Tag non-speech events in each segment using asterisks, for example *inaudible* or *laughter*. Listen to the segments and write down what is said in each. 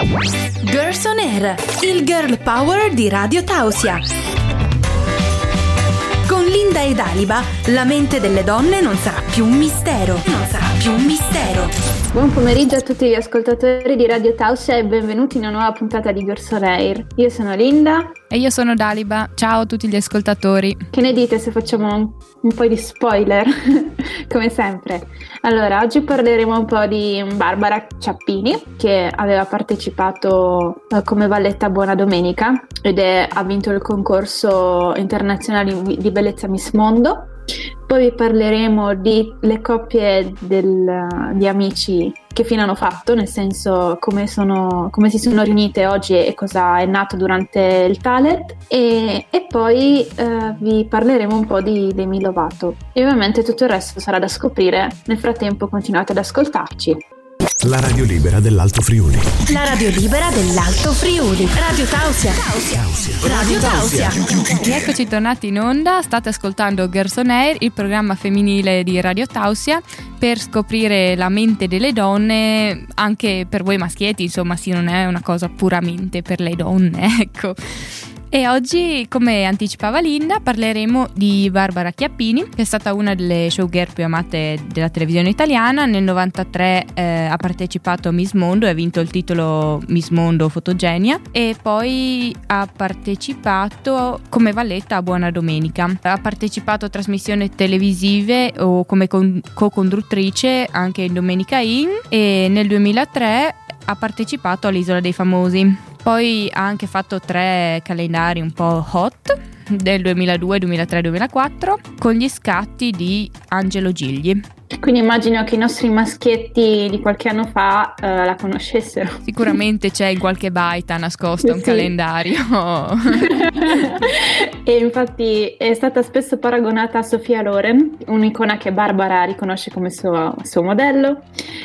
Girls on Air, il girl power di Radio Tausia. Con Linda ed Aliba, la mente delle donne non sarà più un mistero. Non sarà più un mistero. Buon pomeriggio a tutti gli ascoltatori di Radio Tausia e benvenuti in una nuova puntata di Girls on Air. Io sono Linda. E io sono Daliba. Ciao a tutti gli ascoltatori. Che ne dite se facciamo un po' di spoiler? *laughs* Come sempre. Allora, oggi parleremo un po' di Barbara Ciappini, che aveva partecipato eh, come valletta Buona Domenica ed è, ha vinto il concorso internazionale di bellezza Miss Mondo. Poi vi parleremo di le coppie del, di amici che fine hanno fatto, nel senso come, sono, come, si sono riunite oggi e cosa è nato durante il talent e, e poi eh, vi parleremo un po' di Demi Lovato. E ovviamente tutto il resto sarà da scoprire, nel frattempo continuate ad ascoltarci. La radio libera dell'Alto Friuli. La radio libera dell'Alto Friuli. Radio Tausia. Radio Tausia. Rieccoci tornati in onda, state ascoltando Girls on Air, il programma femminile di Radio Tausia, per scoprire la mente delle donne, anche per voi maschietti, insomma, sì, non è una cosa puramente per le donne, *laughs* ecco. E oggi, come anticipava Linda, parleremo di Barbara Chiappini, che è stata una delle showgirl più amate della televisione italiana. Nel 93 eh, ha partecipato a Miss Mondo e ha vinto il titolo Miss Mondo Fotogenia e poi ha partecipato come valletta a Buona Domenica. Ha partecipato a trasmissioni televisive o come con- co-conduttrice anche in Domenica In e nel 2003 ha partecipato all'Isola dei Famosi. Poi ha anche fatto tre calendari un po' hot del 2002, 2003, 2004 con gli scatti di Angelo Gigli. Quindi immagino che i nostri maschietti di qualche anno fa uh, la conoscessero. Sicuramente c'è in qualche baita nascosto un sì. calendario. *laughs* e infatti è stata spesso paragonata a Sofia Loren, un'icona che Barbara riconosce come suo, suo modello.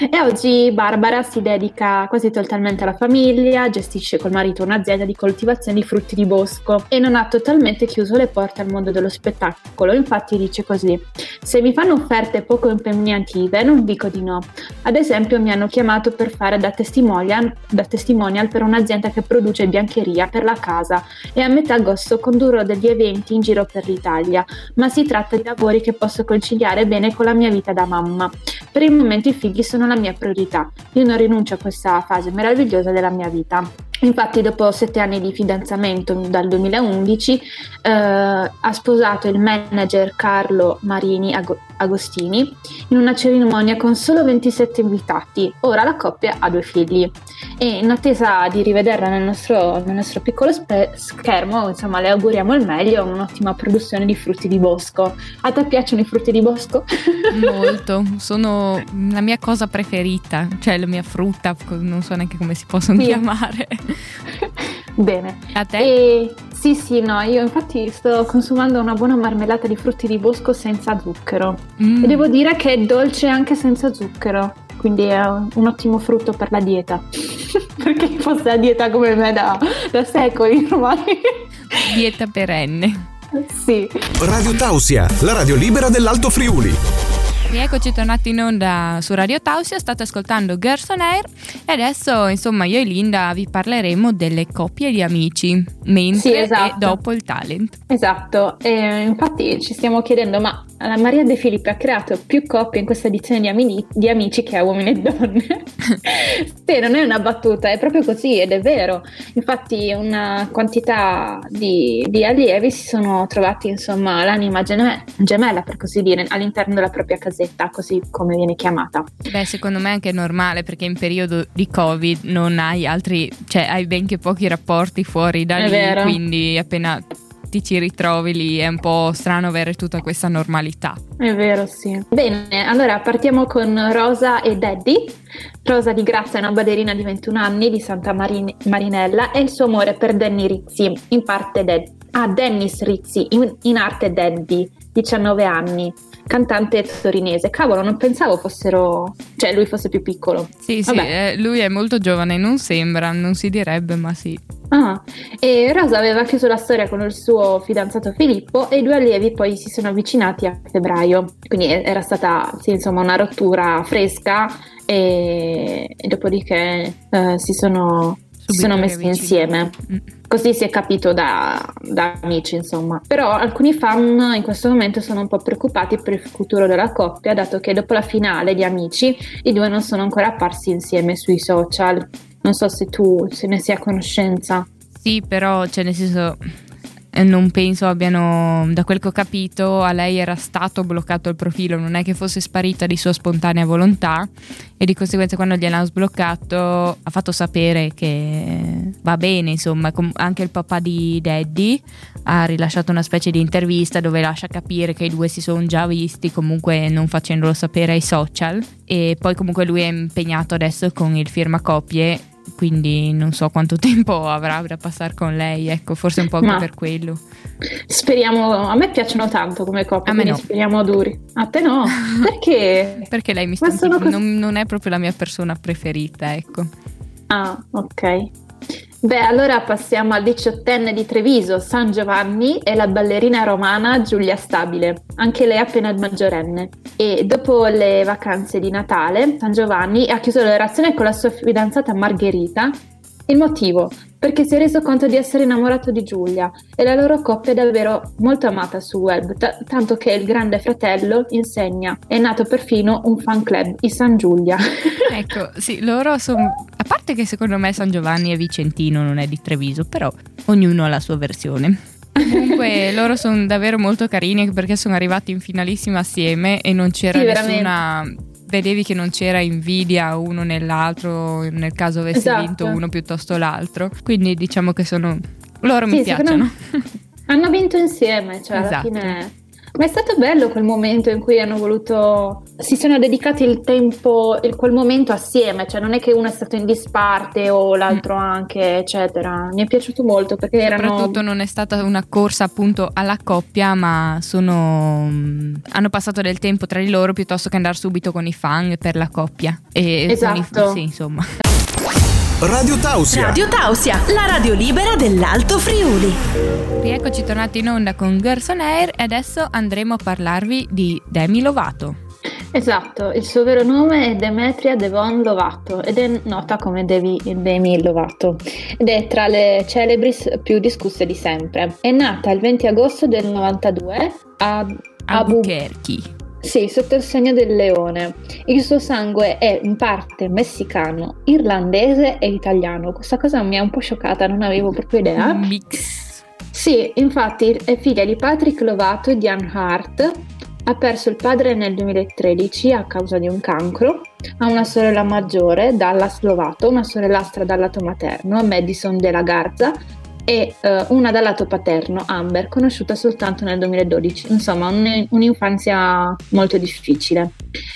E oggi Barbara si dedica quasi totalmente alla famiglia, gestisce col marito un'azienda di coltivazione di frutti di bosco e non ha totalmente chiuso le porte al mondo dello spettacolo. Infatti dice così: Se mi fanno offerte poco impegnative impegnative, non dico di no. Ad esempio mi hanno chiamato per fare da testimonial, da testimonial per un'azienda che produce biancheria per la casa e a metà agosto condurrò degli eventi in giro per l'Italia, ma si tratta di lavori che posso conciliare bene con la mia vita da mamma. Per il momento i figli sono la mia priorità. Io non rinuncio a questa fase meravigliosa della mia vita. Infatti, dopo sette anni di fidanzamento dal 2011, eh, ha sposato il manager Carlo Marini Agostini in una cerimonia con solo 27 invitati. Ora la coppia ha due figli e in attesa di rivederla nel nostro, nel nostro piccolo spe- schermo, insomma, le auguriamo il meglio, un'ottima produzione di frutti di bosco. A te piacciono i frutti di bosco? *laughs* Molto, sono la mia cosa preferita, cioè la mia frutta, non so neanche come si possono sì. chiamare. *laughs* Bene. A te? E, sì, sì, no, io infatti sto consumando una buona marmellata di frutti di bosco senza zucchero. Mm. E devo dire che è dolce anche senza zucchero, quindi è un ottimo frutto per la dieta. *laughs* Perché fosse la dieta come me da, da secoli ormai. Dieta perenne. Sì. Radio Tausia, la radio libera dell'Alto Friuli. Rieccoci tornati in onda su Radio Tausia, state ascoltando Girls on Air e adesso insomma io e Linda vi parleremo delle coppie di amici mentre sì, esatto. e dopo il talent. Esatto, e infatti ci stiamo chiedendo ma Maria De Filippi ha creato più coppie in questa edizione di, ami- di Amici che a uomini e donne. *laughs* sì, non è una battuta, è proprio così ed è vero. Infatti una quantità di, di allievi si sono trovati insomma l'anima gemella per così dire all'interno della propria casetta casetta, così come viene chiamata. Beh, secondo me è anche normale perché in periodo di Covid non hai altri, cioè hai benché pochi rapporti fuori da è lì, vero. quindi appena ti ci ritrovi lì è un po' strano avere tutta questa normalità. È vero, sì. Bene, allora partiamo con Rosa e Daddy. Rosa di Grazia è una ballerina di 21 anni di Santa Marin- Marinella e il suo amore per Danny Rizzi, in parte Ded- ah, Dennis Rizzi, in, in arte Daddy, 19 anni. Cantante torinese. Cavolo, non pensavo fossero, cioè lui fosse più piccolo. Sì, sì, eh, lui è molto giovane, non sembra, non si direbbe, ma sì. Ah, e Rosa aveva chiuso la storia con il suo fidanzato Filippo e i due allievi poi si sono avvicinati a febbraio, quindi era stata sì, insomma una rottura fresca e, e dopodiché eh, si sono si sono messi insieme. Mm. Così si è capito da, da, amici, insomma. Però alcuni fan in questo momento sono un po' preoccupati per il futuro della coppia, dato che dopo la finale di Amici i due non sono ancora apparsi insieme sui social. Non so se tu se ne sia a conoscenza. Sì, però, cioè, nel senso, non penso abbiano, da quel che ho capito, a lei era stato bloccato il profilo, non è che fosse sparita di sua spontanea volontà e di conseguenza quando gliel'hanno sbloccato ha fatto sapere che va bene, insomma, anche il papà di Daddy ha rilasciato una specie di intervista dove lascia capire che i due si sono già visti, comunque non facendolo sapere ai social e poi comunque lui è impegnato adesso con il firmacopie quindi non so quanto *laughs* tempo avrà da passare con lei, ecco, forse un po' anche per quello. Speriamo, a me piacciono tanto come coppia, a me no. speriamo duri. A te no? *laughs* Perché? Perché lei mi sta non, non è proprio la mia persona preferita, ecco. Ah, ok. Beh, allora passiamo al diciottenne di Treviso, San Giovanni e la ballerina romana Giulia Stabile, anche lei appena maggiorenne. E dopo le vacanze di Natale, San Giovanni ha chiuso la relazione con la sua fidanzata Margherita il motivo? Perché si è reso conto di essere innamorato di Giulia e la loro coppia è davvero molto amata sul web, t- tanto che il grande fratello insegna. È nato perfino un fan club, i San Giulia. *laughs* ecco, sì, loro sono... A parte che secondo me San Giovanni è vicentino, non è di Treviso, però ognuno ha la sua versione. Comunque *laughs* loro sono davvero molto carini perché sono arrivati in finalissima assieme e non c'era sì, nessuna... Veramente vedevi che non c'era invidia uno nell'altro nel caso avesse esatto. vinto uno piuttosto l'altro. Quindi diciamo che sono loro sì, mi piacciono. *laughs* Hanno vinto insieme, cioè esatto. alla fine ma è stato bello quel momento in cui hanno voluto, si sono dedicati il tempo, il, quel momento assieme, cioè non è che uno è stato in disparte o l'altro mm. anche, eccetera. Mi è piaciuto molto perché erano... Soprattutto non è stata una corsa appunto alla coppia, ma sono... hanno passato del tempo tra di loro piuttosto che andare subito con i fan per la coppia. E esatto. I, sì, insomma. Radio Tausia. Radio Tausia, la radio libera dell'Alto Friuli. Rieccoci tornati in onda con Gerson Air e adesso andremo a parlarvi di Demi Lovato. Esatto, il suo vero nome è Demetria Devon Lovato ed è nota come Devi, Demi Lovato ed è tra le celebris più discusse di sempre. È nata il 20 agosto del 92 a Albuquerque. Sì, sotto il segno del leone. Il suo sangue è in parte messicano, irlandese e italiano. Questa cosa mi ha un po' scioccata, non avevo proprio idea. Mix. Sì, infatti è figlia di Patrick Lovato e Diane Hart. Ha perso il padre nel 2013 a causa di un cancro. Ha una sorella maggiore, Dallas Lovato, una sorellastra dal lato materno, Madison della Garza, e uh, una dal lato paterno, Amber, conosciuta soltanto nel 2012. Insomma, un, un'infanzia molto difficile.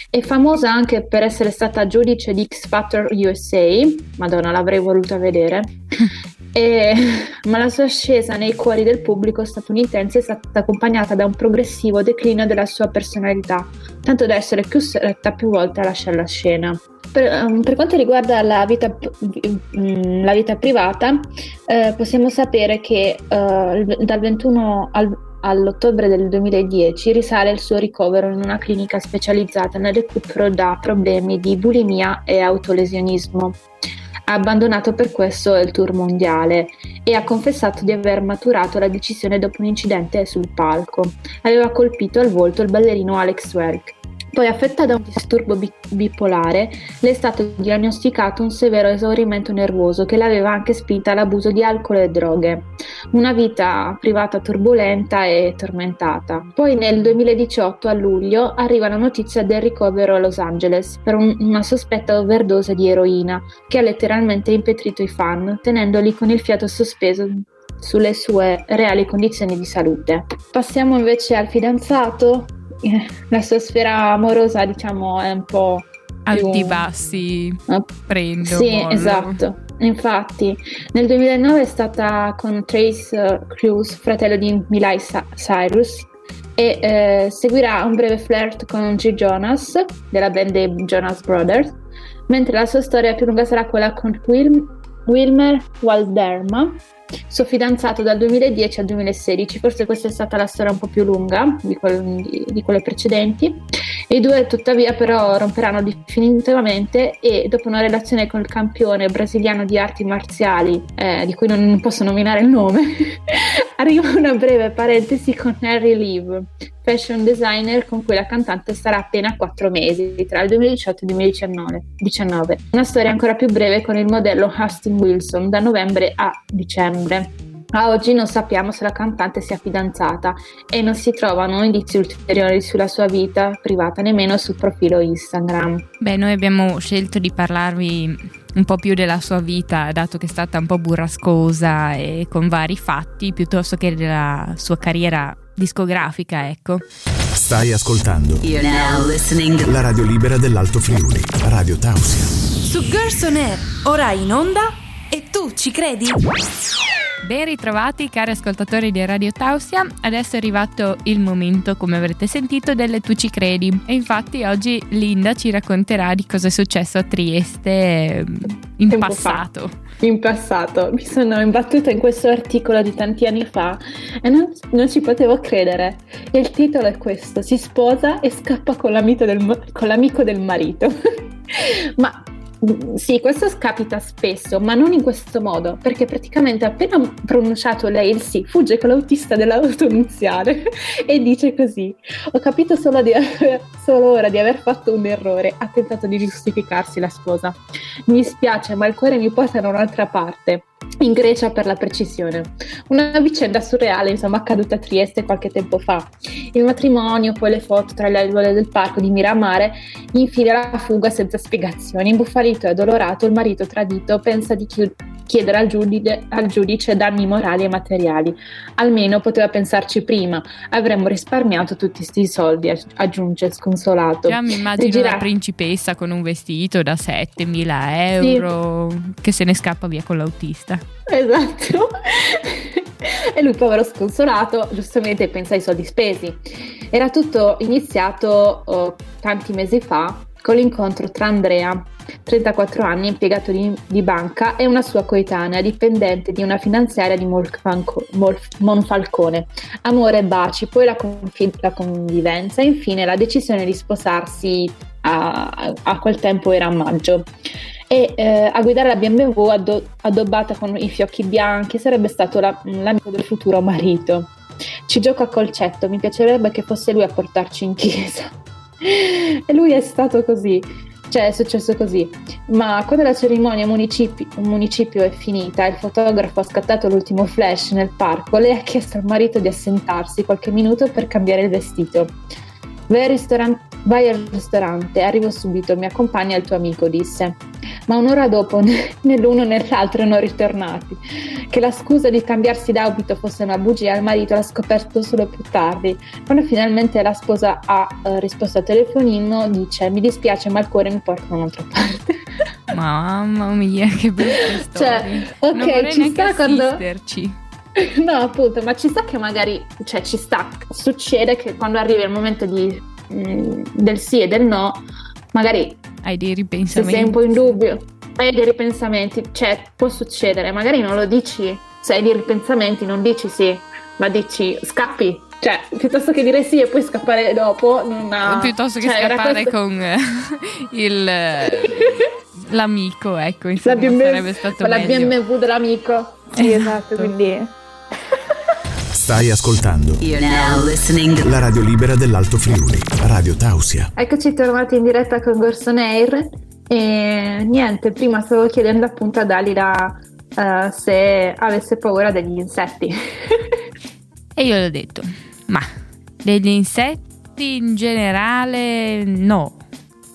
È famosa anche per essere stata giudice di X Factor USA, madonna l'avrei voluta vedere, *laughs* e, *laughs* ma la sua ascesa nei cuori del pubblico statunitense è stata accompagnata da un progressivo declino della sua personalità, tanto da essere più stretta più volte a lasciare la scena. Per, um, per, quanto riguarda la vita, um, la vita privata, eh, possiamo sapere che uh, dal 21 al, all'ottobre del 2010 risale il suo ricovero in una clinica specializzata nel recupero da problemi di bulimia e autolesionismo. Ha abbandonato per questo il tour mondiale e ha confessato di aver maturato la decisione dopo un incidente sul palco. Aveva colpito al volto il ballerino Alex Werk poi affetta da un disturbo bipolare, le è stato diagnosticato un severo esaurimento nervoso che l'aveva anche spinta all'abuso di alcol e droghe. Una vita privata turbolenta e tormentata. Poi nel 2018, a luglio, arriva la notizia del ricovero a Los Angeles per un, una sospetta overdose di eroina che ha letteralmente impetrito i fan, tenendoli con il fiato sospeso sulle sue reali condizioni di salute. Passiamo invece al fidanzato, *laughs* la sua sfera amorosa, diciamo, è un po' alti bassi, uh, prendo. Sì, mollo. esatto. Infatti, nel 2009 è stata con Trace Cruz, fratello di Miley Cyrus, e eh, seguirà un breve flirt con G. Jonas della band dei Jonas Brothers, mentre la sua storia più lunga sarà quella con Will- Wilmer Walderma, suo fidanzato dal 2010 al 2016, forse questa è stata la storia un po' più lunga di, quel, di, di quelle precedenti. I due tuttavia però romperanno definitivamente e dopo una relazione con il campione brasiliano di arti marziali, eh, di cui non posso nominare il nome, *laughs* arriva una breve parentesi con Harry Leave, fashion designer con cui la cantante starà appena 4 mesi, tra il 2018 e il 2019. Una storia ancora più breve con il modello Austin Wilson da novembre a dicembre. A oggi non sappiamo se la cantante sia fidanzata e non si trovano indizi ulteriori sulla sua vita privata, nemmeno sul profilo Instagram. Beh, noi abbiamo scelto di parlarvi un po' più della sua vita, dato che è stata un po' burrascosa e con vari fatti, piuttosto che della sua carriera discografica, ecco. Stai ascoltando la radio libera dell'Alto Friuli, Radio Tausia. Su Girls On Air, ora in onda e tu ci credi? Ben ritrovati cari ascoltatori di Radio Tausia, adesso è arrivato il momento, come avrete sentito, delle Tu ci credi e infatti oggi Linda ci racconterà di cosa è successo a Trieste ehm, in Tempo passato. Fa. In passato, mi sono imbattuta in questo articolo di tanti anni fa e non, non ci potevo credere. E il titolo è questo, si sposa e scappa con, del, con l'amico del marito. *laughs* Ma sì, questo capita spesso, ma non in questo modo, perché praticamente appena pronunciato lei il sì, fugge con l'autista dell'auto iniziale *laughs* e dice così: Ho capito solo, di aver, solo ora di aver fatto un errore. Ha tentato di giustificarsi la sposa. Mi dispiace, ma il cuore mi porta da un'altra parte in Grecia per la precisione. Una vicenda surreale, insomma, accaduta a Trieste qualche tempo fa. Il matrimonio, poi le foto tra le aiuole del parco di Miramare, infine la fuga senza spiegazioni. Imbufalito e addolorato, il marito tradito pensa di chiedere al giudice, al giudice, danni morali e materiali. Almeno poteva pensarci prima, avremmo risparmiato tutti questi soldi, aggiunge sconsolato. Già mi immagino Rigira... la principessa con un vestito da 7.000 euro sì. che se ne scappa via con l'autista. Esatto. *laughs* e lui, povero sconsolato, giustamente pensa ai soldi spesi. Era tutto iniziato oh, tanti mesi fa con l'incontro tra Andrea, 34 anni, impiegato di, di, banca, e una sua coetanea, dipendente di una finanziaria di Monfalcone. Amore e baci, poi la, confi- la convivenza e infine la decisione di sposarsi a, a quel tempo era a maggio e eh, a guidare la BMW addo- addobbata con i fiocchi bianchi sarebbe stato la- l'amico del futuro marito. Ci gioco a colcetto, mi piacerebbe che fosse lui a portarci in chiesa. E lui è stato così, cioè è successo così. Ma quando la cerimonia municipi- municipio è finita il fotografo ha scattato l'ultimo flash nel parco, lei ha chiesto al marito di assentarsi qualche minuto per cambiare il vestito. Vai al, ristorante, vai al ristorante, arrivo subito, mi accompagna il tuo amico, disse. Ma un'ora dopo *laughs* né l'uno né l'altro erano ritornati. Che la scusa di cambiarsi d'abito fosse una bugia, il marito l'ha scoperto solo più tardi. Quando finalmente la sposa ha eh, risposto al telefonino, dice: Mi dispiace, ma il cuore mi porta da un'altra parte. *laughs* Mamma mia, che bella storia. Cioè, ok, non ci sta quando. *laughs* No, appunto, ma ci sta che magari, cioè ci sta, succede che quando arriva il momento di, mh, mm, del sì e del no, magari hai dei ripensamenti. Se sei un po' in dubbio, hai dei ripensamenti, cioè può succedere, magari non lo dici, se hai dei ripensamenti non dici sì, ma dici scappi. Cioè, piuttosto che dire sì e poi scappare dopo, non ha... Piuttosto che cioè, scappare questo... con eh, il, *laughs* l'amico, ecco, insomma, la BMW, sarebbe stato la meglio. BMW dell'amico. Sì, esatto, esatto quindi... Stai ascoltando la radio libera dell'Alto Friuli, Radio Tausia. Eccoci tornati in diretta con Gorson Air e niente, prima stavo chiedendo appunto a Dalila uh, se avesse paura degli insetti. e io l'ho detto, ma degli insetti in generale no,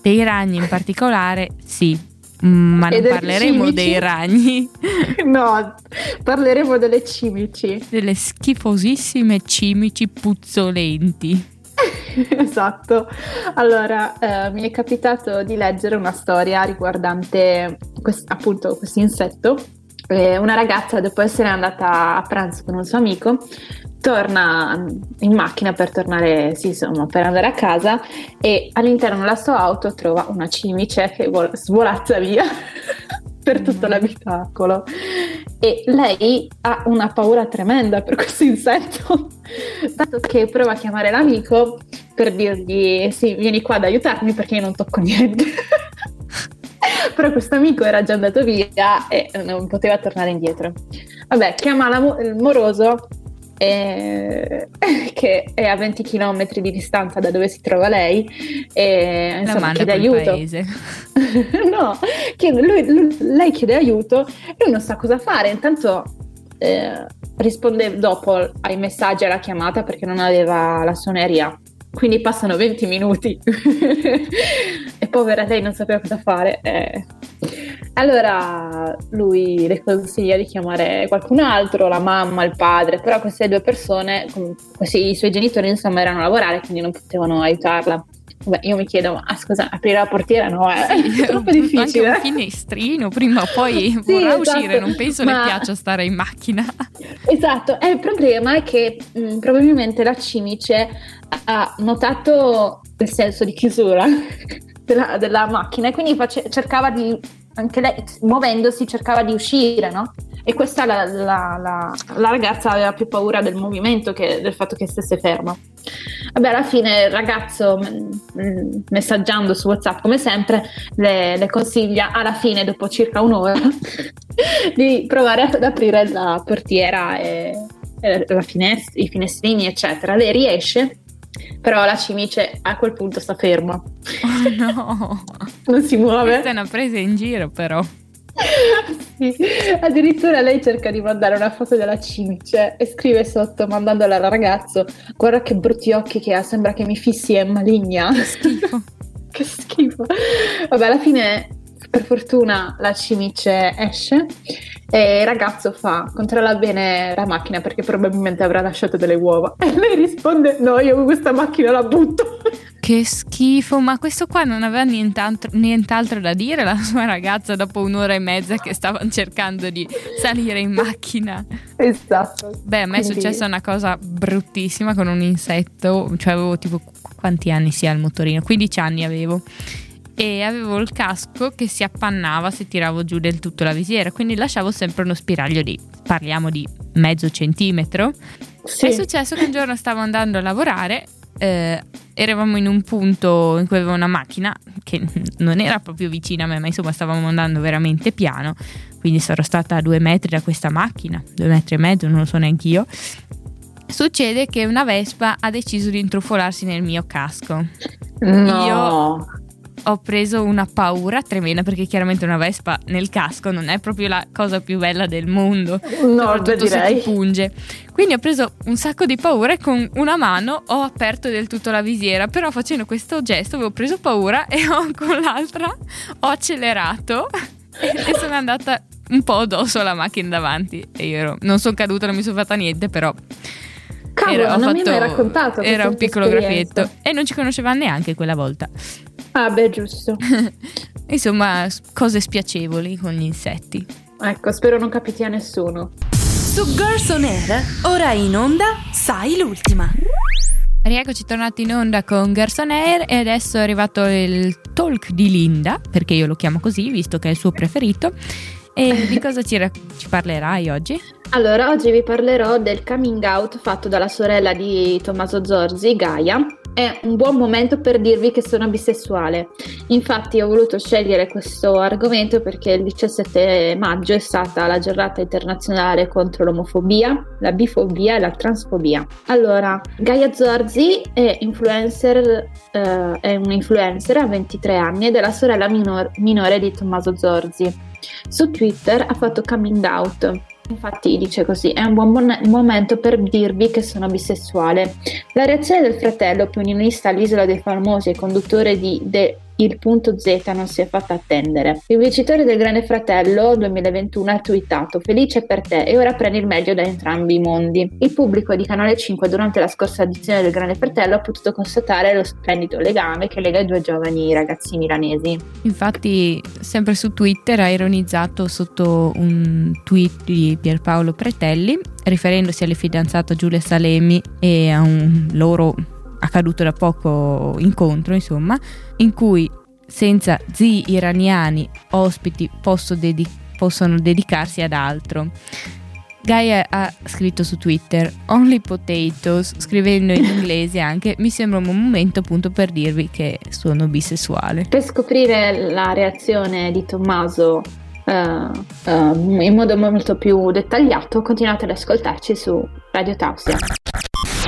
dei ragni in particolare sì. Mm, ma non parleremo cimici? dei ragni. *laughs* No, parleremo delle cimici. Delle schifosissime cimici puzzolenti. *laughs* esatto. Allora, eh, mi è capitato di leggere una storia riguardante quest- appunto questo insetto. Eh, una ragazza, dopo essere andata a pranzo con un suo amico, torna in macchina per tornare, sì, insomma, per andare a casa e all'interno della sua auto trova una cimice che svolazza via *laughs* per tutto l'abitacolo e lei ha una paura tremenda per questo insetto, *laughs* tanto che prova a chiamare l'amico per dirgli sì, vieni qua ad aiutarmi perché io non tocco niente. *laughs* Però questo amico era già andato via e non poteva tornare indietro. Vabbè, chiama il moroso eh, *laughs* che è a 20 km di distanza da dove si trova lei e insomma, chiede aiuto. *laughs* no, chiede, lui, lui, lei chiede aiuto e lui non sa cosa fare. Intanto eh, risponde dopo ai messaggi alla chiamata perché non aveva la suoneria. Quindi passano 20 minuti *laughs* e povera lei non sapeva cosa fare. Eh. Allora lui le consiglia di chiamare qualcun altro, la mamma, il padre, però queste due persone, questi, i suoi genitori insomma erano a lavorare quindi non potevano aiutarla. Beh, io mi chiedo, ma scusa, aprire la portiera no, è, sì, *laughs* troppo difficile. Anche un finestrino, prima o poi *laughs* sì, vorrà esatto, uscire, non penso ma... le piaccia stare in macchina. *laughs* Esatto, e il problema è che mh, probabilmente la cimice ha notato il senso di chiusura della, della macchina e quindi face, cercava di anche lei muovendosi cercava di uscire, no? E questa la, la, la, la, ragazza aveva più paura del movimento che del fatto che stesse ferma. Vabbè, alla fine il ragazzo, messaggiando su WhatsApp come sempre, le, le consiglia alla fine, dopo circa un'ora, *laughs* di provare ad aprire la portiera e, e finest- i finestrini, eccetera. Lei riesce però la cimice a quel punto sta ferma. Oh no! *laughs* non si muove. Questa è una presa in giro però. *laughs* sì. Addirittura lei cerca di mandare una foto della cimice e scrive sotto, mandandola al ragazzo: Guarda che brutti occhi che ha, sembra che mi fissi e maligna. Che schifo. *laughs* che schifo. Vabbè, alla fine, per fortuna, la cimice esce e il ragazzo fa, controlla bene la macchina perché probabilmente avrà lasciato delle uova. *laughs* E lei risponde, no, io questa macchina la butto. *laughs* Che schifo, ma questo qua non aveva nient'altro, nient'altro da dire la sua ragazza dopo un'ora e mezza che stavano cercando di salire in macchina. Esatto. Beh, a me Quindi... è successa una cosa bruttissima con un insetto, cioè avevo tipo quanti anni sia il motorino? 15 anni avevo e avevo il casco che si appannava se tiravo giù del tutto la visiera, quindi lasciavo sempre uno spiraglio di, parliamo di mezzo centimetro. Sì. È successo che un giorno stavo andando a lavorare, eh, eravamo in un punto in cui avevo una macchina che non era proprio vicina a me, ma insomma stavamo andando veramente piano, quindi sarò stata a due metri da questa macchina, due metri e mezzo, non lo so neanche io. Succede che una Vespa ha deciso di intrufolarsi nel mio casco. No. Io ho preso una paura tremenda perché chiaramente una vespa nel casco non è proprio la cosa più bella del mondo, no, soprattutto se ti punge. Quindi ho preso un sacco di paura e con una mano ho aperto del tutto la visiera, però facendo questo gesto avevo preso paura e ho, *laughs* con l'altra ho accelerato *laughs* e sono andata un po' addosso alla macchina davanti e io ero, non sono caduta, non mi sono fatta niente, però Cavolo, era, non fatto, mi hai raccontato era un piccolo graffietto e non ci conosceva neanche quella volta. Ah, beh, giusto. *laughs* Insomma, cose spiacevoli con gli insetti. Ecco, spero non capiti a nessuno. Su Girls on Air, ora in onda, sai l'ultima. Rieccoci tornati in onda con Girls on Air e adesso è arrivato il talk di Linda, perché io lo chiamo così, visto che è il suo preferito. E di cosa ci, ci parlerai oggi? Allora, oggi vi parlerò del coming out fatto dalla sorella di Tommaso Zorzi, Gaia, è un buon momento per dirvi che sono bisessuale. Infatti ho voluto scegliere questo argomento perché il 17 maggio è stata la giornata internazionale contro l'omofobia, la bifobia e la transfobia. Allora, Gaia Zorzi è influencer, eh, è un influencer a 23 anni ed è la sorella minor- minore di Tommaso Zorzi. Su Twitter ha fatto coming out Infatti dice così, è un buon momento per dirvi che sono bisessuale. La reazione del fratello, opinionista all'Isola dei Famosi e conduttore di The il punto Z non si è fatto attendere. Il vincitore del Grande Fratello 2021 ha twittato Felice per te e ora prendi il meglio da entrambi i mondi. Il pubblico di Canale 5 durante la scorsa edizione del Grande Fratello ha potuto constatare lo splendido legame che lega i due giovani ragazzi milanesi. Infatti, sempre su Twitter ha ironizzato sotto un tweet di Pierpaolo Pretelli, riferendosi alle fidanzate Giulia Salemi e a un loro accaduto da poco incontro, insomma, in cui senza zii iraniani ospiti dedi- possono dedicarsi ad altro. Gaia ha scritto su Twitter Only Potatoes, scrivendo in inglese anche mi sembra un momento appunto per dirvi che sono bisessuale. Per scoprire la reazione di Tommaso uh, uh, in modo molto più dettagliato continuate ad ascoltarci su Radio Tausia.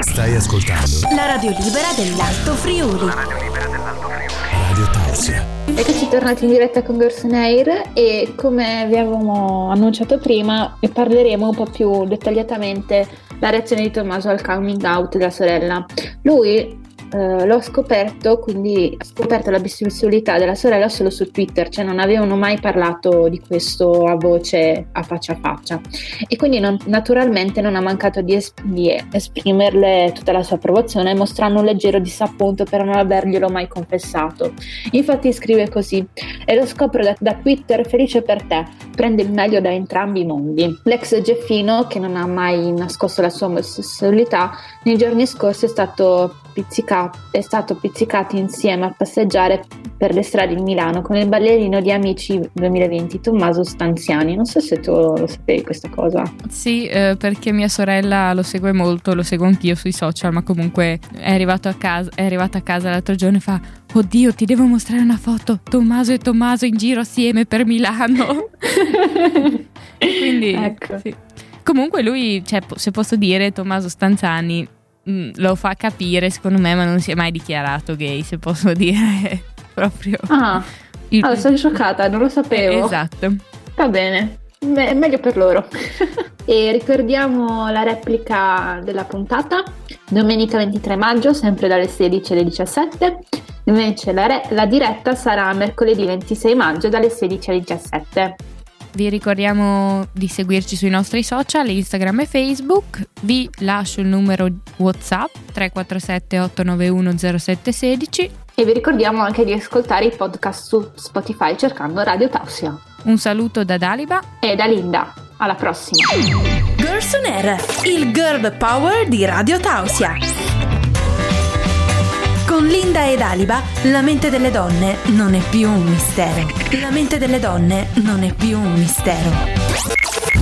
Stai ascoltando la radio libera dell'Alto Friuli. La radio libera dell'Alto Friuli. Radio Tausia. Eccoci tornati in diretta con Gerson Air e come vi avevamo annunciato prima parleremo un po' più dettagliatamente la reazione di Tommaso al coming out della sorella. Lui eh, l'ho scoperto, quindi ho scoperto la bisessualità della sorella solo su Twitter, cioè non avevano mai parlato di questo a voce a faccia a faccia e quindi non, naturalmente non ha mancato di, es- di, esprimerle tutta la sua approvazione mostrando un leggero disappunto per non averglielo mai confessato. Infatti scrive così e lo scopro da, da Twitter felice per te, prende il meglio da entrambi i mondi. L'ex Geffino, che non ha mai nascosto la sua omosessualità, nei giorni scorsi è stato è stato pizzicato insieme a passeggiare per le strade di Milano con il ballerino di Amici 2020 Tommaso Stanziani. Non so se tu lo sapevi questa cosa. Sì, eh, perché mia sorella lo segue molto, lo seguo anch'io sui social, ma comunque è, arrivato a casa, è arrivata a casa l'altro giorno e fa Oddio, ti devo mostrare una foto, Tommaso e Tommaso in giro assieme per Milano. *laughs* Quindi, ecco. sì. Comunque lui, cioè, se posso dire, Tommaso Stanzani Mm, lo fa capire, secondo me, ma non si è mai dichiarato gay, se posso *laughs* dire. Proprio. Ah, il... allora, sono scioccata, non lo sapevo. Eh, esatto. Va bene, Me- meglio per loro. *laughs* e ricordiamo la replica della puntata, domenica 23 maggio, sempre dalle 16 alle 17. Invece la, re- la diretta sarà mercoledì 26 maggio dalle 16 alle 17. Vi ricordiamo di seguirci sui nostri social, Instagram e Facebook. Vi lascio il numero WhatsApp 347 891 0716 e vi ricordiamo anche di ascoltare i podcast su Spotify cercando Radio Tausia. Un saluto da Daliba e da Linda. Alla prossima. Girls on Air, il girl power di Radio Tausia. Con Linda ed Aliba, la mente delle donne non è più un mistero. La mente delle donne non è più un mistero.